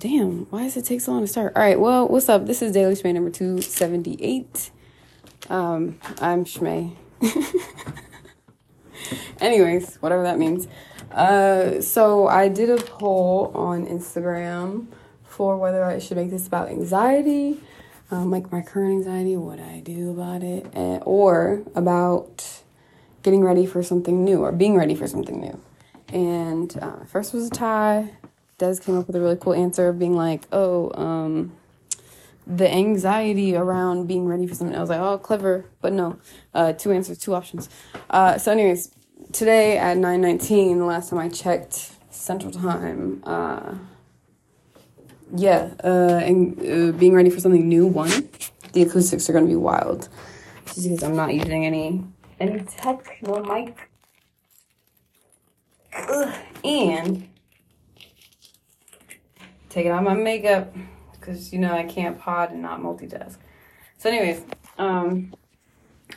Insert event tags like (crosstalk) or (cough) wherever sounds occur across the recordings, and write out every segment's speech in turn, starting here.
Damn, why does it take so long to start? All right, well, what's up? This is Daily Shmay number 278. Um, I'm Shmay. (laughs) Anyways, whatever that means. Uh, so I did a poll on Instagram for whether I should make this about anxiety, um, like my current anxiety, what I do about it, and, or about getting ready for something new or being ready for something new. And uh, first was a tie. Des came up with a really cool answer of being like, oh, um, the anxiety around being ready for something. I was like, oh, clever, but no. Uh, two answers, two options. Uh, so, anyways, today at 9:19, the last time I checked Central Time, uh, yeah, uh, and uh, being ready for something new. One, the acoustics are gonna be wild, just because I'm not using any any tech, no mic, Ugh. and taking off my makeup because you know I can't pod and not multitask. So, anyways, um,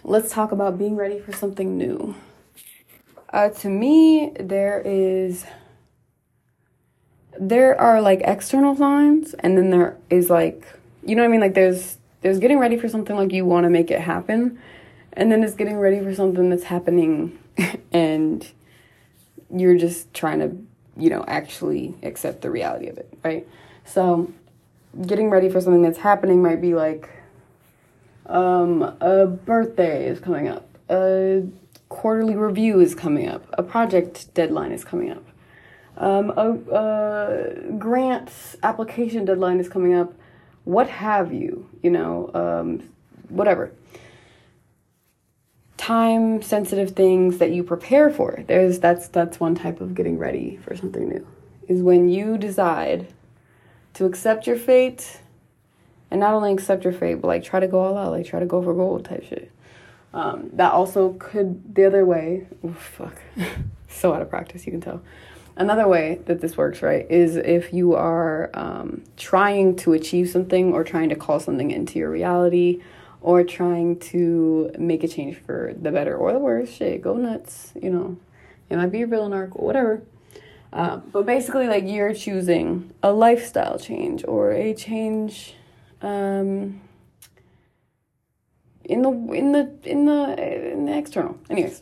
let's talk about being ready for something new. Uh, to me, there is there are like external signs, and then there is like you know what I mean. Like there's there's getting ready for something like you want to make it happen, and then it's getting ready for something that's happening, (laughs) and you're just trying to you know actually accept the reality of it, right? So, getting ready for something that's happening might be like um, a birthday is coming up. A quarterly review is coming up. A project deadline is coming up. Um, a, a grant application deadline is coming up. What have you? You know, um, whatever. Time sensitive things that you prepare for. There's that's that's one type of getting ready for something new. Is when you decide to accept your fate and not only accept your fate, but like try to go all out, like try to go for gold type shit. Um, that also could the other way. Oh, fuck, (laughs) so out of practice, you can tell. Another way that this works, right, is if you are um, trying to achieve something or trying to call something into your reality or trying to make a change for the better or the worse. Shit, go nuts. You know, it might be a villain arc, or whatever. Um, but basically, like you're choosing a lifestyle change or a change um, in the in the in the in the external. Anyways,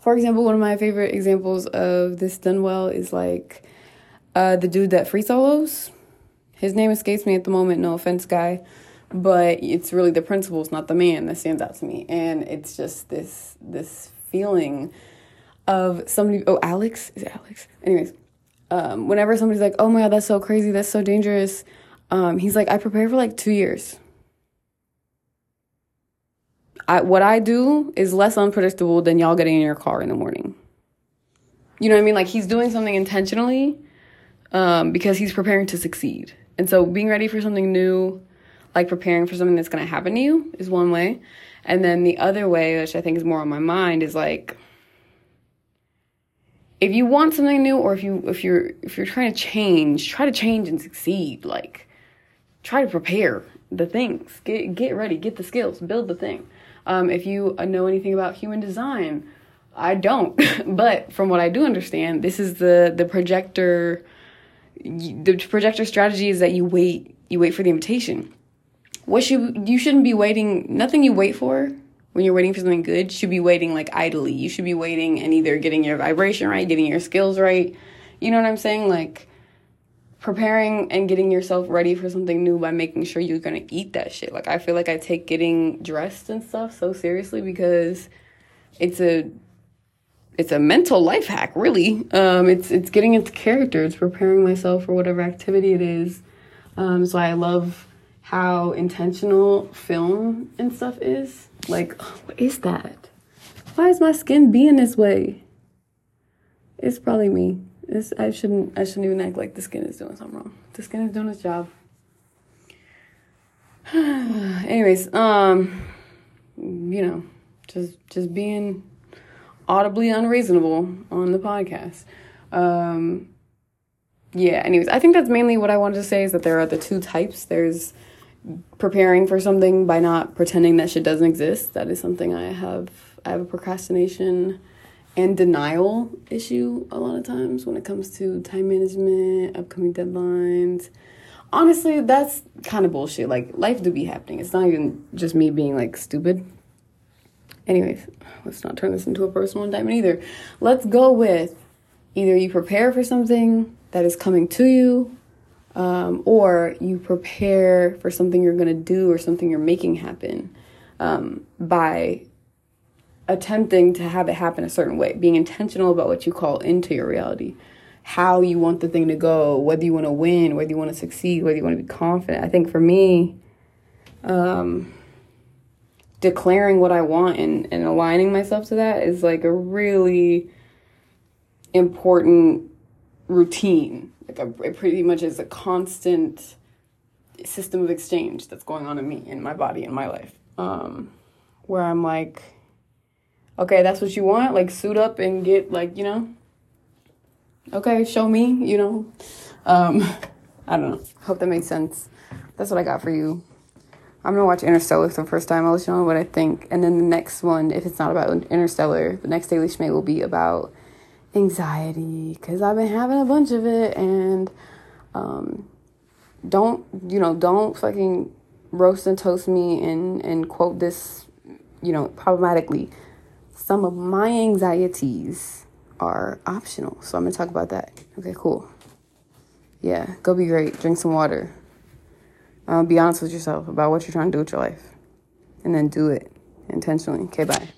for example, one of my favorite examples of this done well is like uh, the dude that free solos. His name escapes me at the moment. No offense, guy, but it's really the principles, not the man, that stands out to me, and it's just this this feeling of somebody. Oh, Alex is Alex? Anyways, um, whenever somebody's like, "Oh my god, that's so crazy, that's so dangerous," um, he's like, "I prepare for like two years." I, what I do is less unpredictable than y'all getting in your car in the morning. You know what I mean? Like he's doing something intentionally um, because he's preparing to succeed. And so being ready for something new, like preparing for something that's going to happen to you, is one way. And then the other way, which I think is more on my mind, is like if you want something new or if you if you're if you're trying to change try to change and succeed like try to prepare the things. Get get ready. Get the skills. Build the thing. Um, if you know anything about human design i don't. (laughs) But from what i do understand this is the the projector the projector strategy is that you wait you wait for the invitation what should you shouldn't be waiting nothing you wait for when you're waiting for something good, should be waiting like idly. You should be waiting and either getting your vibration right, getting your skills right. You know what I'm saying? Like preparing and getting yourself ready for something new by making sure you're gonna eat that shit. Like I feel like I take getting dressed and stuff so seriously because it's a it's a mental life hack, really. Um, it's it's getting into character. It's preparing myself for whatever activity it is. Um, so I love how intentional film and stuff is like, what is that? Why is my skin being this way? It's probably me. It's, I shouldn't I shouldn't even act like the skin is doing something wrong. The skin is doing its job. (sighs) Anyways, um you know, just just being audibly unreasonable on the podcast. Um yeah, anyways, I think that's mainly what I wanted to say is that there are the two types. There's preparing for something by not pretending that shit doesn't exist. That is something I have. I have a procrastination and denial issue a lot of times when it comes to time management, upcoming deadlines. Honestly, that's kind of bullshit. Like life do be happening. It's not even just me being like stupid. Anyways, let's not turn this into a personal indictment either. Let's go with either you prepare for something that is coming to you, um, or you prepare for something you're going to do or something you're making happen um, by attempting to have it happen a certain way, being intentional about what you call into your reality, how you want the thing to go, whether you want to win, whether you want to succeed, whether you want to be confident. I think for me, um, declaring what I want and, and aligning myself to that is like a really important routine. Like a, it pretty much is a constant system of exchange that's going on in me, in my body, in my life. Um, where I'm like, okay, that's what you want. Like suit up and get like you know. Okay, show me. You know. Um, (laughs) I don't know. Hope that makes sense. That's what I got for you. I'm gonna watch Interstellar for the first time. I'll let you know what I think. And then the next one, if it's not about Interstellar, the next Daily Schmay will be about anxiety because I've been having a bunch of it. And um, don't you know? Don't fucking roast and toast me and and quote this, you know, problematically. Some of my anxieties are optional, so I'm gonna talk about that. Okay, cool. Yeah, go be great. Drink some water. Uh, be honest with yourself about what you're trying to do with your life, and then do it intentionally. Okay, bye.